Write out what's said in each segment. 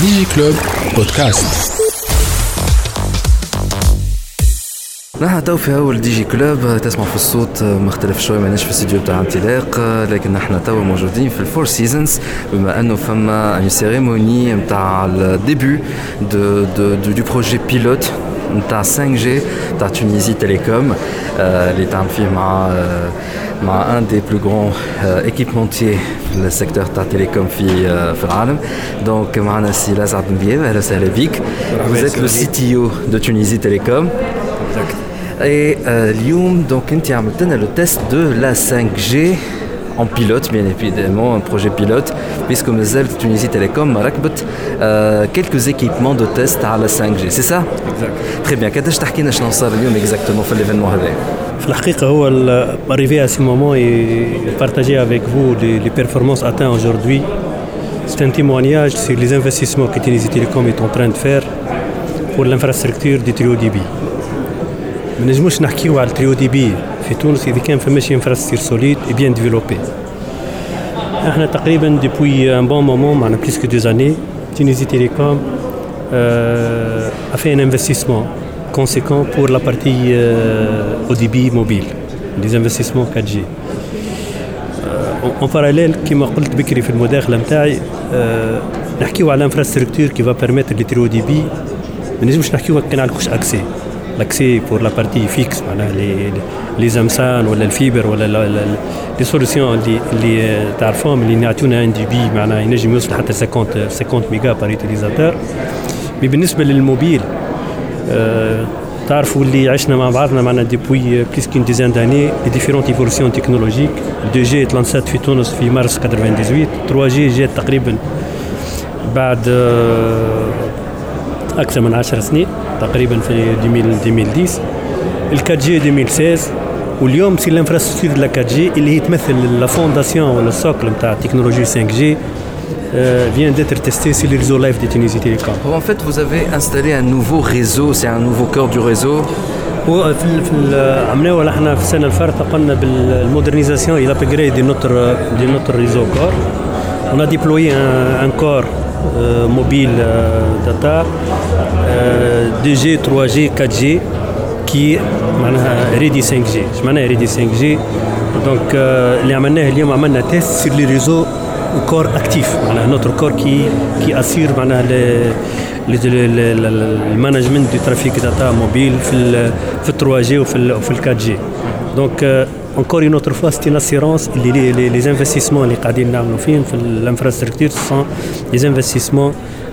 ديجي كلوب بودكاست نحن تو في أول دي جي كلوب تسمع في الصوت مختلف شوي ماناش في الاستديو بتاع انطلاق لكن نحن تو موجودين في الفور سيزونز بما أنه فما سيريموني نتاع الديبي دو دو دو بروجي بيلوت نتاع 5 جي نتاع تونيزي تيليكوم اللي تعمل فيه مع مع ان دي بلو غران ايكيبمونتيي في السيكتور تاع تيليكوم في في العالم دونك معنا السي لازعد بن اهلا وسهلا بك Vous êtes le CTO de Tunisie Telecom. Et euh, اليوم donc انت عملت لنا le test de la 5G en pilote bien évidemment un projet pilote puisque مازال Tunisie Telecom ركبت euh, quelques équipements de test à la 5G c'est ça Exact. Très bien قداش تحكي لنا شنو صار اليوم exactement في l'événement هذا في الحقيقة هو ال- arrivé à ce moment et partager avec vous les, les performances atteintes aujourd'hui. C'est un témoignage sur les investissements que Tunisie Telecom est en train de faire pour l'infrastructure du trio débit. ما نجموش نحكيو على التريو دي بي في تونس اذا كان فماش انفراستركتور سوليد اي بيان ديفلوبي احنا تقريبا ديبوي ان بون مومون معنا بليس كو دو زاني تونيزي تيليكوم a fait un investissement conséquent pour la partie euh, au débit mobile, des investissements 4G. Euh, en, en parallèle, كما قلت بكري في المداخلة نتاعي آه، نحكيو على انفراستركتور كي va permettre لي تريو دي بي ما نجمش نحكيو كان على كوش اكسي l'accès pour la partie fixe معناها لي زمسان ولا الفيبر ولا لي سوليسيون اللي اللي تعرفوهم اللي يعطونا ان دي بي معناها ينجم يوصل حتى 50 50 ميجا بار يوتيليزاتور مي بالنسبة للموبيل آه، تعرفوا اللي عشنا مع بعضنا معنا ديبوي بليس كين ديزان داني لي ديفيرونت ايفولوسيون تكنولوجيك 2 جي تلانسات في تونس في مارس 98 3 جي جات تقريبا بعد آه، أكثر من 10 سنين تقريبا في 2000 2010 ال 4 جي 2016 واليوم سي الانفراستركتور دو لا 4 جي اللي هي تمثل لا فونداسيون ولا السوكل نتاع التكنولوجي 5 جي vient d'être testé sur les réseaux live de Tunisie Telecom. En fait, vous avez installé un nouveau réseau, c'est un nouveau cœur du réseau. هو في ال- في ال- عملناه احنا في السنه الفارطه قلنا بالمودرنيزاسيون الى ابجريد دي نوتر دي نوتر ريزو كور On a déployé un, un corps euh, mobile euh, data euh, 2G, 3G, 4G qui est معناها ريدي 5 جي اش معناها ريدي 5 جي دونك اللي عملناه اليوم عملنا تيست سير لي ريزو كور اكتيف معناها نوتر كور كي كي اسير معناها المانجمنت دو ترافيك داتا موبيل في في 3 جي وفي في 4 جي دونك اونكور اون اوتر فوا سيتي لاسيرونس اللي لي زانفستيسمون اللي قاعدين نعملوا فيهم في الانفراستركتور سون لي زانفستيسمون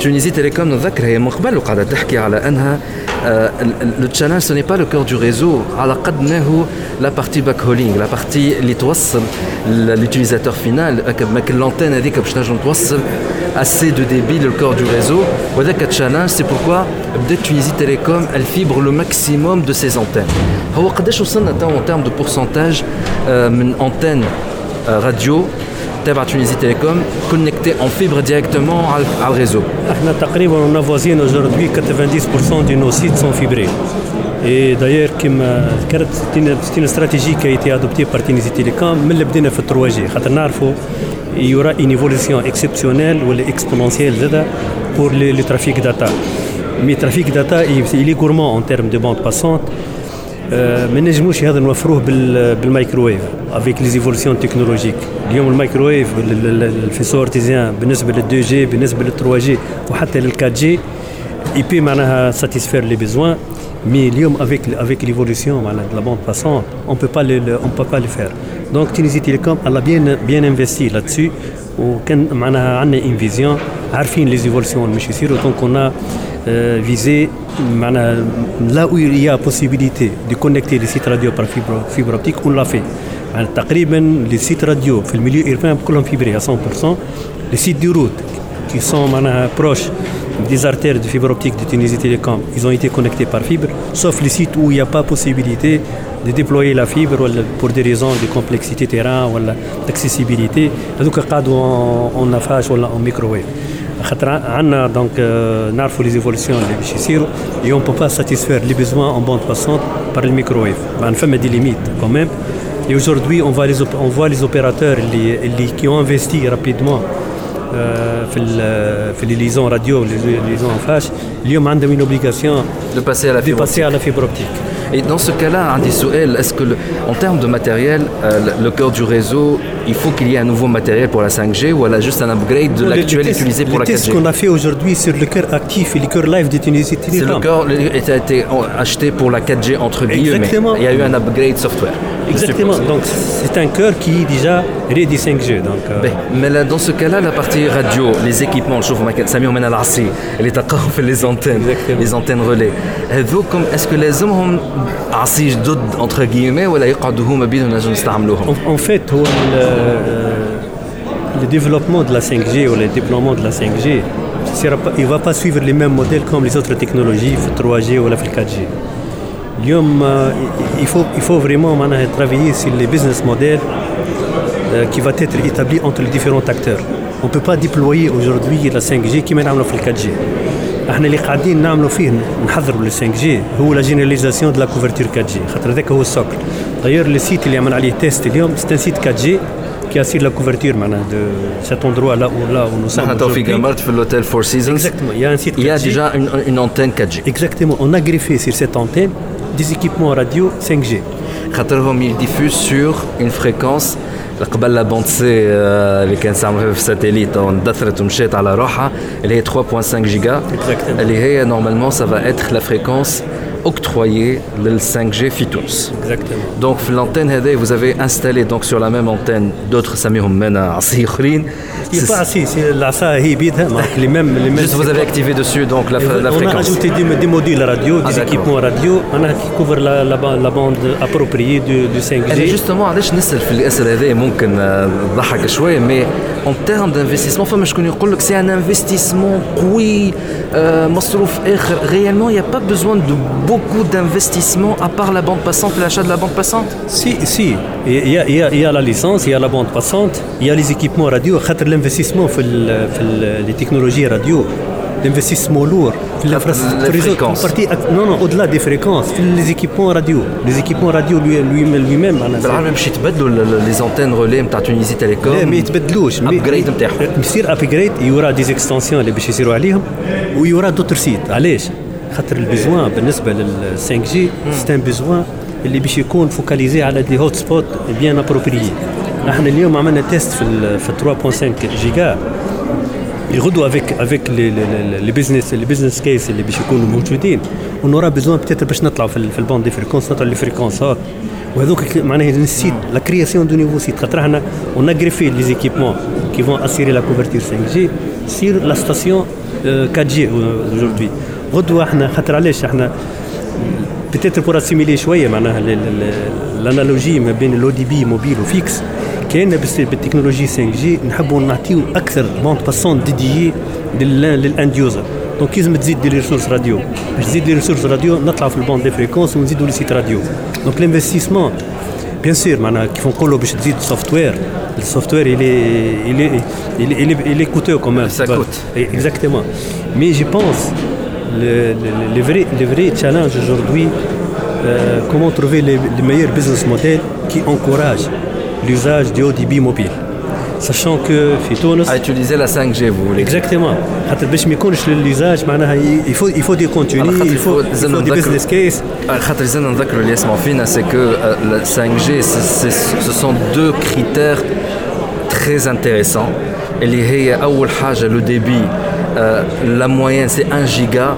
Tunisie Télécom euh, le challenge ce n'est pas le cœur du réseau. La partie backhauling la partie l'utilisateur final euh, l'antenne avec assez de débit le corps du réseau. C'est pourquoi Tunisie Télécom elle fibre le maximum de ses antennes. En termes de pourcentage euh, antennes radio antenne راديو تبع تونيزي تيليكوم connecté en fibre directement على على الريزو احنا تقريبا on avoisine aujourd'hui 90% de nos sites sont fibrés. Et d'ailleurs, كما ذكرت c'est une stratégie qui a été adoptée par Tunisie Telecom من اللي بدينا في ال 3 g خاطر نعرفوا il y aura une évolution exceptionnelle ولا exponentielle زادا pour le, le trafic data. Mais trafic data il, il est gourmand en termes de bande passante. ما نجموش هذا نوفروه بالمايكرويف افيك لي زيفولسيون تكنولوجيك اليوم المايكرويف الفيسو ارتيزيان بالنسبة لل2 جي بالنسبة لل3 جي وحتى لل4 جي اي بي معناها ساتيسفير لي بيزوان مي اليوم افيك افيك ليفولوسيون معناها لا بون باسون اون بو با اون بو با لي فير دونك تينيزي تيليكوم الا بيان بيان انفيستي لا دسي وكان معناها عندنا ان فيزيون عارفين لي زيفولسيون اللي مش يصيروا دونك on a euh, visé معناها là où il y a possibilité de connecter les sites radio par fibre, fibre optique on l'a fait يعني تقريبا les sites radio في الميليو urbain كلهم فيبري à 100% les sites de route qui sont proches des artères de fibre optique de Tunisie Télécom, ils ont été connectés par fibre, sauf les sites où il n'y a pas possibilité de déployer la fibre pour des raisons de complexité terrain ou d'accessibilité. Donc, on a fait en microwave. donc euh, les évolutions et on ne peut pas satisfaire les besoins en bande passante par le microwave. On fait des limites quand même. Et aujourd'hui, on, on voit les opérateurs qui ont investi rapidement في les liaisons radio, les liaisons en flash, اليوم عندهم une obligation de passer à la fibre, passer à la fibre optique. Et dans ce cas-là, est-ce que le, en termes de matériel, euh, le cœur du réseau, il faut qu'il y ait un nouveau matériel pour la 5G ou elle juste un upgrade de l'actuel utilisé pour la 4G Ce qu'on a fait aujourd'hui sur le cœur actif et le cœur live de Tunisie C'est le cœur qui a été acheté pour la 4G entre guillemets. Exactement. Il y a eu un upgrade software. Exactement. Donc c'est un cœur qui est déjà ready 5G. Donc, euh... ben, mais là, dans ce cas-là, la partie radio, les équipements, je trouve Samir Mena Larsi, elle est fait les antennes, les antennes relais. Est-ce que les hommes ont En fait, le développement de la 5G ou le déploiement de la 5G, il ne va pas suivre les mêmes modèles comme les autres technologies, 3G ou la 4G. il faut, vraiment travailler sur les business models qui va être établi entre les différents acteurs. On ne peut pas déployer aujourd'hui la 5G qui maintenant في 4G. إحنا اللي قاعدين نعملوا فيه نحضروا لل 5 جي هو لا جينيزاسيون دو لا كوفرتور 4 جي خاطر هذاك هو السوكل دايور لي سيت اللي عمل عليه تيست اليوم سيت 4 جي كي اسير لا كوفرتور معناها دو سيت اندرو لا أو لا أو نوسا إحنا توفيق عمرت في الاوتيل فور سيزونز اكزاكتومون يا ان سيت 4 جي يا ديجا اون انتين 4 جي اكزاكتومون اون اغريفي سير سيت انتين ديز ايكيبمون راديو 5 جي ils diffusent sur une fréquence قبل لا بوند سي اللي كان استعملوها في الساتيليت اندثرت ومشات على روحها اللي هي 3.5 جيجا اللي هي نورمالمون سافا اتر لا فريكونس octroyé le 5G Fitous. Exactement. Donc l'antenne vous avez installé donc sur la même antenne d'autres Samihum Mena Il n'est pas assis, c'est la les mêmes, les mêmes. Juste vous avez activé dessus donc la, la fréquence. On a ajouté des, des modules radio, des ah, équipements radio, on a qui couvrent la, la, la bande appropriée du, du 5G. justement, علاش نسال في الاسئله هذه ممكن تضحك شويه mais en termes d'investissement فما شكون يقول لك c'est un investissement قوي مصروف اخر réellement il n'y a pas besoin de beaucoup d'investissements à part la bande passante, l'achat de la bande passante? Si, si. Il y, a, la licence, il y a la bande passante, il y a les équipements radio, l'investissement dans les technologies radio. L'investissement lourd, l'infrastructure, partie, ah, non, non, au-delà des fréquences, les équipements radio. Les équipements radio lui-même. Lui, même les antennes relais tu de Tunisie Télécom. Mais ils ne euh, upgrade. Il y aura des extensions, il y aura d'autres sites. Allez. خاطر البيزوان بالنسبة لل 5 جي سي ان بيزوان اللي باش يكون فوكاليزي على دي هوت سبوت بيان ابروبريي إحنا اليوم عملنا تيست في في 3.5 جيجا يغدوا افيك افيك لي بزنس لي بزنس كيس اللي باش يكونوا موجودين. ونورا بيزوان بتاتر باش نطلعوا في البوند دي فريكونس نطلعوا لي فريكونسات وهذوك معناها نسيت لا كرياسيون دو نيفو سيت خاطر إحنا اون اغريفي لي زيكيبمون كي فون اسيري لا كوفرتور 5 جي سير لا ستاسيون 4 جي aujourd'hui. غدوة إحنا خاطر علاش إحنا بتاتر بور اسيميلي شوية معناها الانالوجي ما بين الاو دي بي موبيل وفيكس كان بالتكنولوجي 5 جي نحبوا نعطيو أكثر بوند باسون ديديي للاند يوزر دونك لازم تزيد دي ريسورس راديو باش تزيد دي ريسورس راديو نطلعوا في البوند دي فريكونس ونزيدوا لي سيت راديو دونك الانفستيسمون بيان سور معناها كيف نقولوا باش تزيد سوفت وير السوفت وير il est il est il est il est, il est coûteux quand même. Ça coûte. Exactement. Mais je pense le, le, vrai, le vrai challenge aujourd'hui, euh, comment trouver les, les, meilleurs business model qui encouragent l'usage du haut débit mobile. Sachant que Fitounes. À utiliser la 5G, vous voulez Exactement. l'usage, il faut, il faut des contenus, il faut, il faut business case. C'est que euh, la 5G, ce sont deux critères très intéressants. Et les le débit. euh, la moyenne c'est 1 giga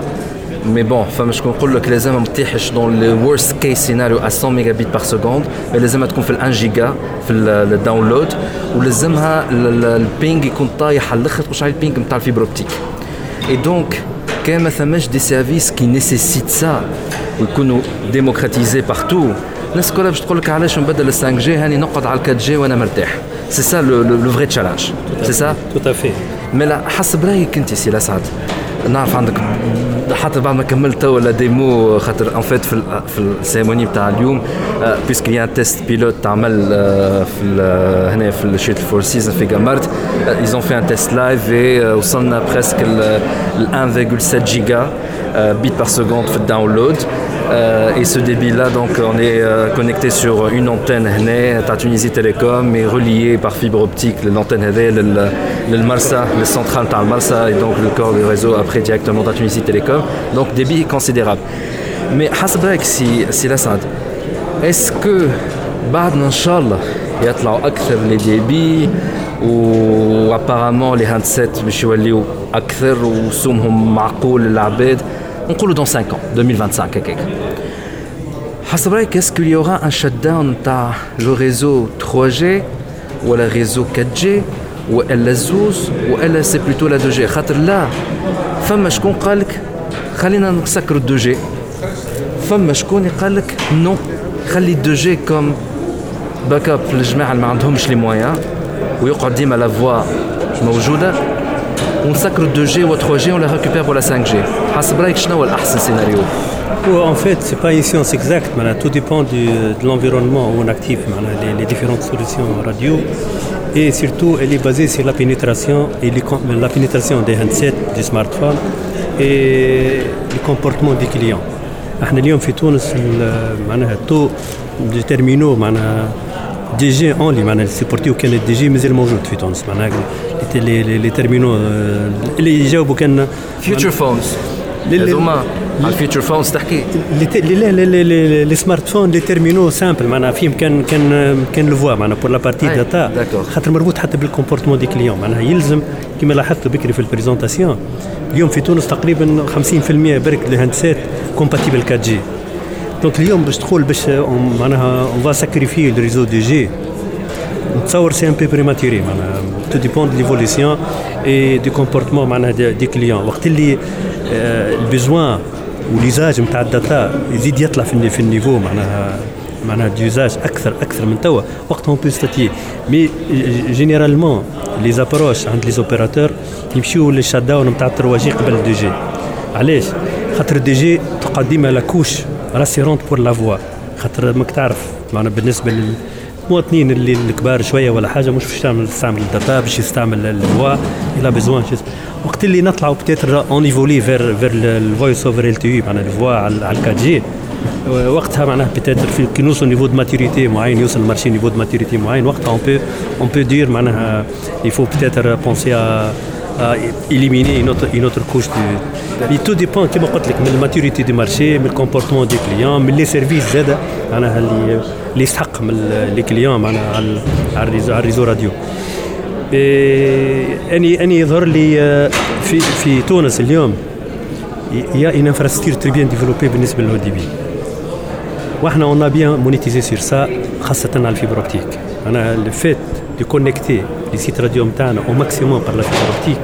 mais bon فما شكون نقول لك لازم ما تطيحش dans le worst case scenario à 100 mégabits par seconde mais لازمها تكون في 1 giga في الداونلود ولازمها البينج يكون طايح على الاخر تخش على البينج نتاع الفيبر اوبتيك اي دونك كان ما ثماش دي سيرفيس كي نيسيسيت سا ويكونوا ديموكراتيزي بارتو الناس كلها باش تقول لك علاش نبدل ال 5 جي هاني نقعد على ال 4 جي وانا مرتاح سي سا لو vrai challenge c'est ça tout à fait مي لا حسب رأيك أنت سي الأسعد. نعرف عندك حتى بعد ما كملت ولا ديمو خاطر ان فيت في في السيرموني بتاع اليوم بيسك يا تيست بيلوت تعمل في هنا في الشيت فور سيزون في جامارت ايزون في ان تيست لايف وصلنا بريسك ل 1,7 جيجا بيت بار سكوند في الداونلود Euh, et ce débit-là, donc, on est euh, connecté sur une antenne à Tunisie Télécom, et relié par fibre optique l'antenne le, le Marsa, le central par le Marsa, et donc le corps du réseau après directement à Tunisie Télécom. Donc, débit considérable. Mais Hasbrek, si, si la est-ce que, بعد Inch'Allah, يطلعوا أكثر les débits ou apparemment les handsets باش يوليو أكثر وسومهم معقول للعباد on coule dans 5 ans, 2025 Est-ce qu'il y aura un shutdown de le réseau 3G ou le réseau 4G ou elle ou elle c'est plutôt la 2G là فما شكون قال لك خلينا نسكروا 2G فما شكون قال لك نو خلي 2G comme backup للجماعه اللي ما عندهمش لي مويان ويقعد ديما لا فوا موجوده on sacre 2G ou 3G, on les récupère pour la 5G. C'est scénario En fait, ce n'est pas une science exacte, mais tout dépend de l'environnement où on active les, les, différentes solutions radio. Et surtout, elle est basée sur la pénétration, et la pénétration des handsets, des smartphones et le comportement des clients. احنا اليوم في تونس معناها التو دي تيرمينو معناها دي جي اونلي معناها سيبورتيو كان الدي جي مازال موجود في تونس معناها لي لي تيرمينو اللي يجاوبوا كان فيوتشر فونز هذوما على الفيوتشر فونز تحكي لي لي سمارت فون لي تيرمينو سامبل معناها فيهم كان كان كان لو فوا معناها بور لا بارتي داتا خاطر مربوط حتى بالكومبورتمون دي كليون معناها يلزم كما لاحظت بكري في البريزونتاسيون اليوم في تونس تقريبا 50% برك الهاندسات كومباتيبل 4 جي دونك اليوم باش تقول باش معناها اون فا ساكريفي الريزو دي جي نتصور سي ان بي بريماتيري معناها تو ديبون دو ليفوليسيون اي دو كومبورتمون معناها دي كليون وقت اللي البيزوان وليزاج نتاع الداتا يزيد يطلع في النيفو معناها معناها ديوزاج أكثر أكثر من توا. وقتها اون بو ستاتي مي جينيرالمون لي زابروش عند لي زوبيراتور يمشيو للشات داون نتاع 3 جي قبل دي جي علاش؟ خاطر دي جي تقدم لاكوش راسيرونت بور لا فوا. خاطر ماك تعرف معنا بالنسبة للمواطنين اللي الكبار شوية ولا حاجة مش باش تعمل تستعمل الداتا باش يستعمل الفوا. إلى بيزوان وقت اللي نطلعوا بتيتر اون ايفولي فير فير الفويس اوفر ال تي معناها الفوا على 4 جي وقتها معناها بتيتر في كي نوصل نيفو دو ماتوريتي معين يوصل المارشي نيفو دو ماتوريتي معين وقتها اون بو اون بو دير معناها يفو بتيتر بونسي éliminer une autre, une autre couche de. Mais tout je de la maturité du marché, du comportement des clients, mais les services زاد معناها اللي اللي يستحق من les clients معناها على على الريزو راديو. اني اني يظهر لي في في تونس اليوم يا ان انفراستركتور تري بيان ديفلوبي بالنسبة للهو دي بي وإحنا اون بيان مونيتيزي سير سا خاصه على الفيبر اوبتيك أنا الفيت دو كونيكتي لي سيت راديو نتاعنا او ماكسيموم بار لا فيبر اوبتيك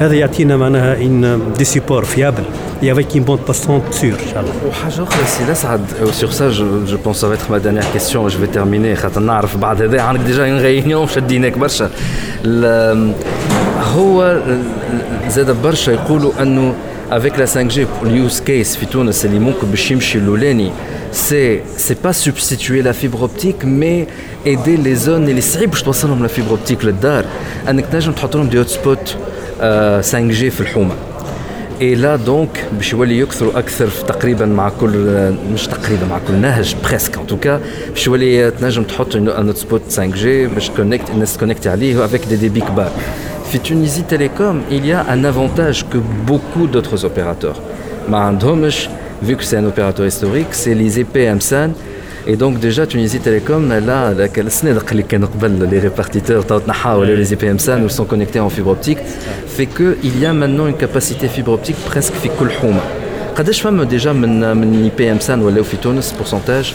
هذا يعطينا معناها ان دي سيبور فيابل et avec une bande passante sûre, Inch'Allah. وحاجة أخرى سي الأسعد sur ça je, je pense ça va être ma dernière question je vais terminer خاطر نعرف بعد هذا عندك ديجا اون ريونيون شديناك برشا هو زاد برشا يقولوا انه avec la 5G pour use case في تونس اللي ممكن باش يمشي الاولاني c'est c'est pas substituer la fibre optique mais aider les zones اللي صعيب باش توصلهم la fibre optique للدار انك تنجم تحط لهم دي هوت سبوت 5G في الحومه اي لا دونك باش يولي يكثروا اكثر في تقريبا مع كل مش تقريبا مع كل نهج بريسك ان توكا باش يولي تنجم تحط ان هوت سبوت 5 جي باش تكونكت الناس تكونكتي عليه افيك دي ديبي كبار في تونيزي تيليكوم il y a un avantage que beaucoup d'autres opérateurs ما عندهمش vu que c'est un opérateur historique c'est les EPM-SAN Et donc déjà Tunisie Télécom, là, les répartiteurs les IPM SAN nous sont connectés en fibre optique, fait qu'il y a maintenant une capacité fibre optique presque في كل حومة. قداش فما ديجا من من اي بي ام سان ولاو في تونس بورسنتاج؟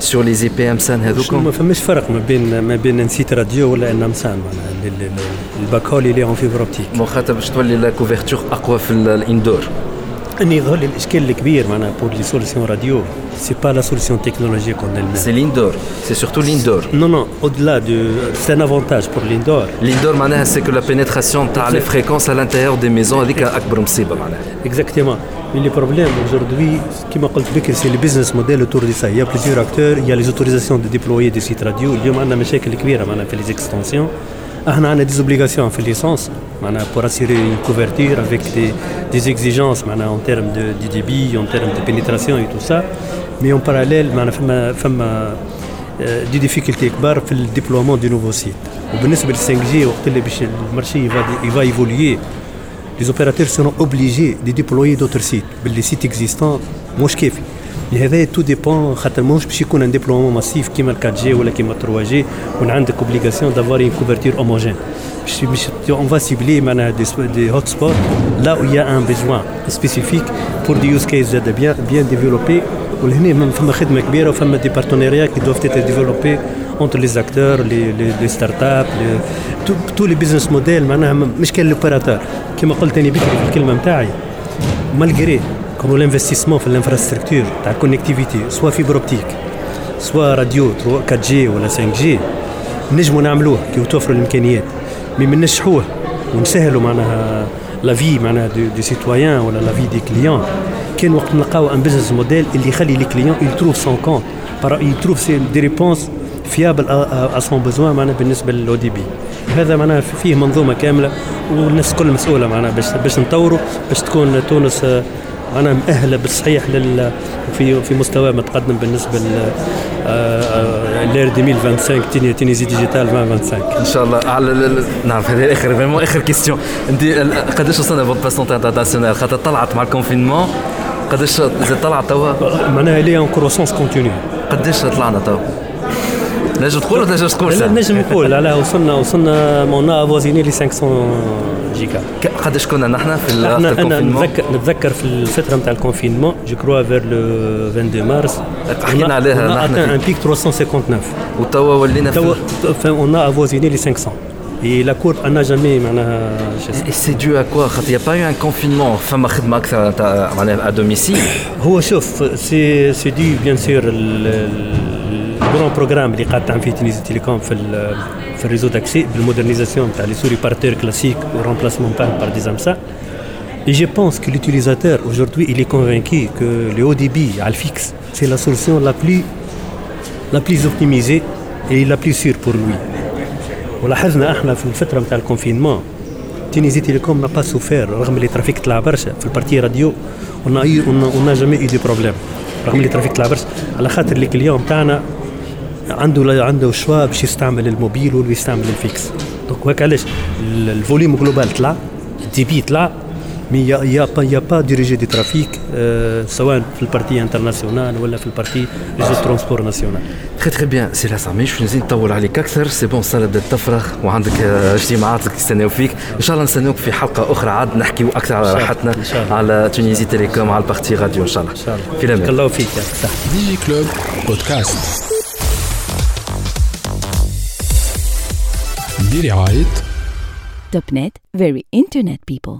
سور لي زي بي ام سان هذوكم ما فماش فرق ما بين ما بين نسيت راديو ولا ان ام سان الباك هول اللي اون فيبر اوبتيك مخاطر باش تولي لا كوفرتور اقوى في الاندور اني يظهر لي الاشكال الكبير معناها بور لي سوليسيون راديو سي با لا سوليسيون تكنولوجيك كون المام سي ليندور سي سورتو ليندور نو نو أو دلا دو سي ان افونتاج بور ليندور ليندور معناها سي كو لا بينيتراسيون تاع لي فريكونس ا لانتيريور دي ميزون هذيك اكبر مصيبه معناها اكزاكتومون mais les problèmes aujourd'hui كما قلت بكري c'est le business model autour de ça il y a plusieurs acteurs il y a les autorisations de déployer des sites radio اليوم عندنا مشاكل كبيره معناها في les extensions احنا عندنا des obligations في licence pour assurer une couverture avec des, des exigences en termes de, de, débit, en termes de pénétration et tout ça. Mais en parallèle, il y a des difficultés pour le déploiement du nouveau site. Au bénéfice de 5G, le marché il va, il va évoluer. Les opérateurs seront obligés de déployer d'autres sites. Les sites existants, moi je kiffe. هذا تو ديبون خاطر ماهوش باش يكون ان ديبلومون ماسيف كيما 4 جي ولا كيما 3 جي وين عندك اوبليغاسيون دافوار اون كوفرتور هوموجين باش اون فا سيبلي معناها دي, دي هوت سبوت لا او يا ان بيزوان سبيسيفيك بور دي يوز كيس زاد بيان بيان ديفلوبي ولهنا فما خدمه كبيره وفما دي بارتنيريا كي دوف تيتر ديفلوبي Entre les acteurs, les, les, les startups, tous les business models معناها مش كان لوبيراتور كما قلت أنا بكري في الكلمة نتاعي مالغري comme l'investissement في l'infrastructure تاع connectivité soit fibre optique soit radio 4G ولا 5G نجموا نعملوه كي توفروا الإمكانيات. مي من نشحوه ونسهلوا معناها لا في معناها دو, دو سيتويان ولا لا في دي كليون كان وقت نلقاو ان بزنس موديل اللي يخلي لي كليون يتروف سون كونت يتروف دي ريبونس فيابل ا سون بوزوان معناها بالنسبة للاو دي بي هذا معناها فيه منظومة كاملة والناس الكل مسؤولة معناها باش باش نطوروا باش تكون تونس أنا مؤهله بالصحيح لل في في مستوى متقدم بالنسبة ل لير 2025 تونيزي ديجيتال 2025 إن شاء الله. على نعرف هذا اخر فريمون آخر كيستيون أنت قداش وصلنا فوت باسونت انترناسيونال خاطر طلعت مع الكونفينمون. قداش طلعت توا؟ معناها لي اون كروسونس كونتينيو. قداش طلعنا توا؟ نجم تقول ولا نجم تقول نجم نقول. على وصلنا وصلنا مون افوزيني لي 500 جيجا. قداش كنا نحن في إحنا أنا نتذكر نتذكر في الفترة نتاع الكونفينمون جو كروا فير لو 22 مارس حكينا عليها نحن ان بيك 359 وتوا ولينا توا اون افوزيني لي 500 Et la courbe n'a jamais Et c'est dû à quoi Il n'y a pas eu un confinement أكثر à domicile? هو شوف سي سي دي بيان سور الجرون بروغرام اللي قاعد تعمل فيه تونيزي تيليكوم في في الريزو داكسي بالمودرنيزاسيون تاع لي سوري بارتور كلاسيك و remplacement par, par des AMSA. Et je pense que l'utilisateur aujourd'hui il est convaincu que le haut débit à le fixe c'est la solution la plus la plus optimisée et la plus sûre pour lui. ولاحظنا احنا في الفتره نتاع الكونفينمون تونيزي تيليكوم n'a pas souffert رغم اللي ترافيك طلع برشا في البارتي راديو on a eu on a jamais eu de problème رغم اللي ترافيك طلع برشا على خاطر اللي اليوم تاعنا عنده عنده شوا باش يستعمل الموبيل ولا يستعمل الفيكس. دونك هكا علاش الفوليوم جلوبال طلع الدي بي طلع مي يا يا با يا با ديريجي دي ترافيك سواء في البارتي انترناسيونال ولا في البارتي ريزو ترونسبور ناسيونال تخي تخي بيان سي لا مش نزيد نطول عليك أكثر سي بون الصاله بدات تفرغ وعندك اجتماعات يستناو فيك ان شاء الله نستناوك في حلقه أخرى عاد نحكيو أكثر على راحتنا على تونيزي تيليكوم على البارتي راديو ان شاء الله ان شاء الله في الامان الله فيك دي جي كلوب بودكاست برعاية توب نت very internet people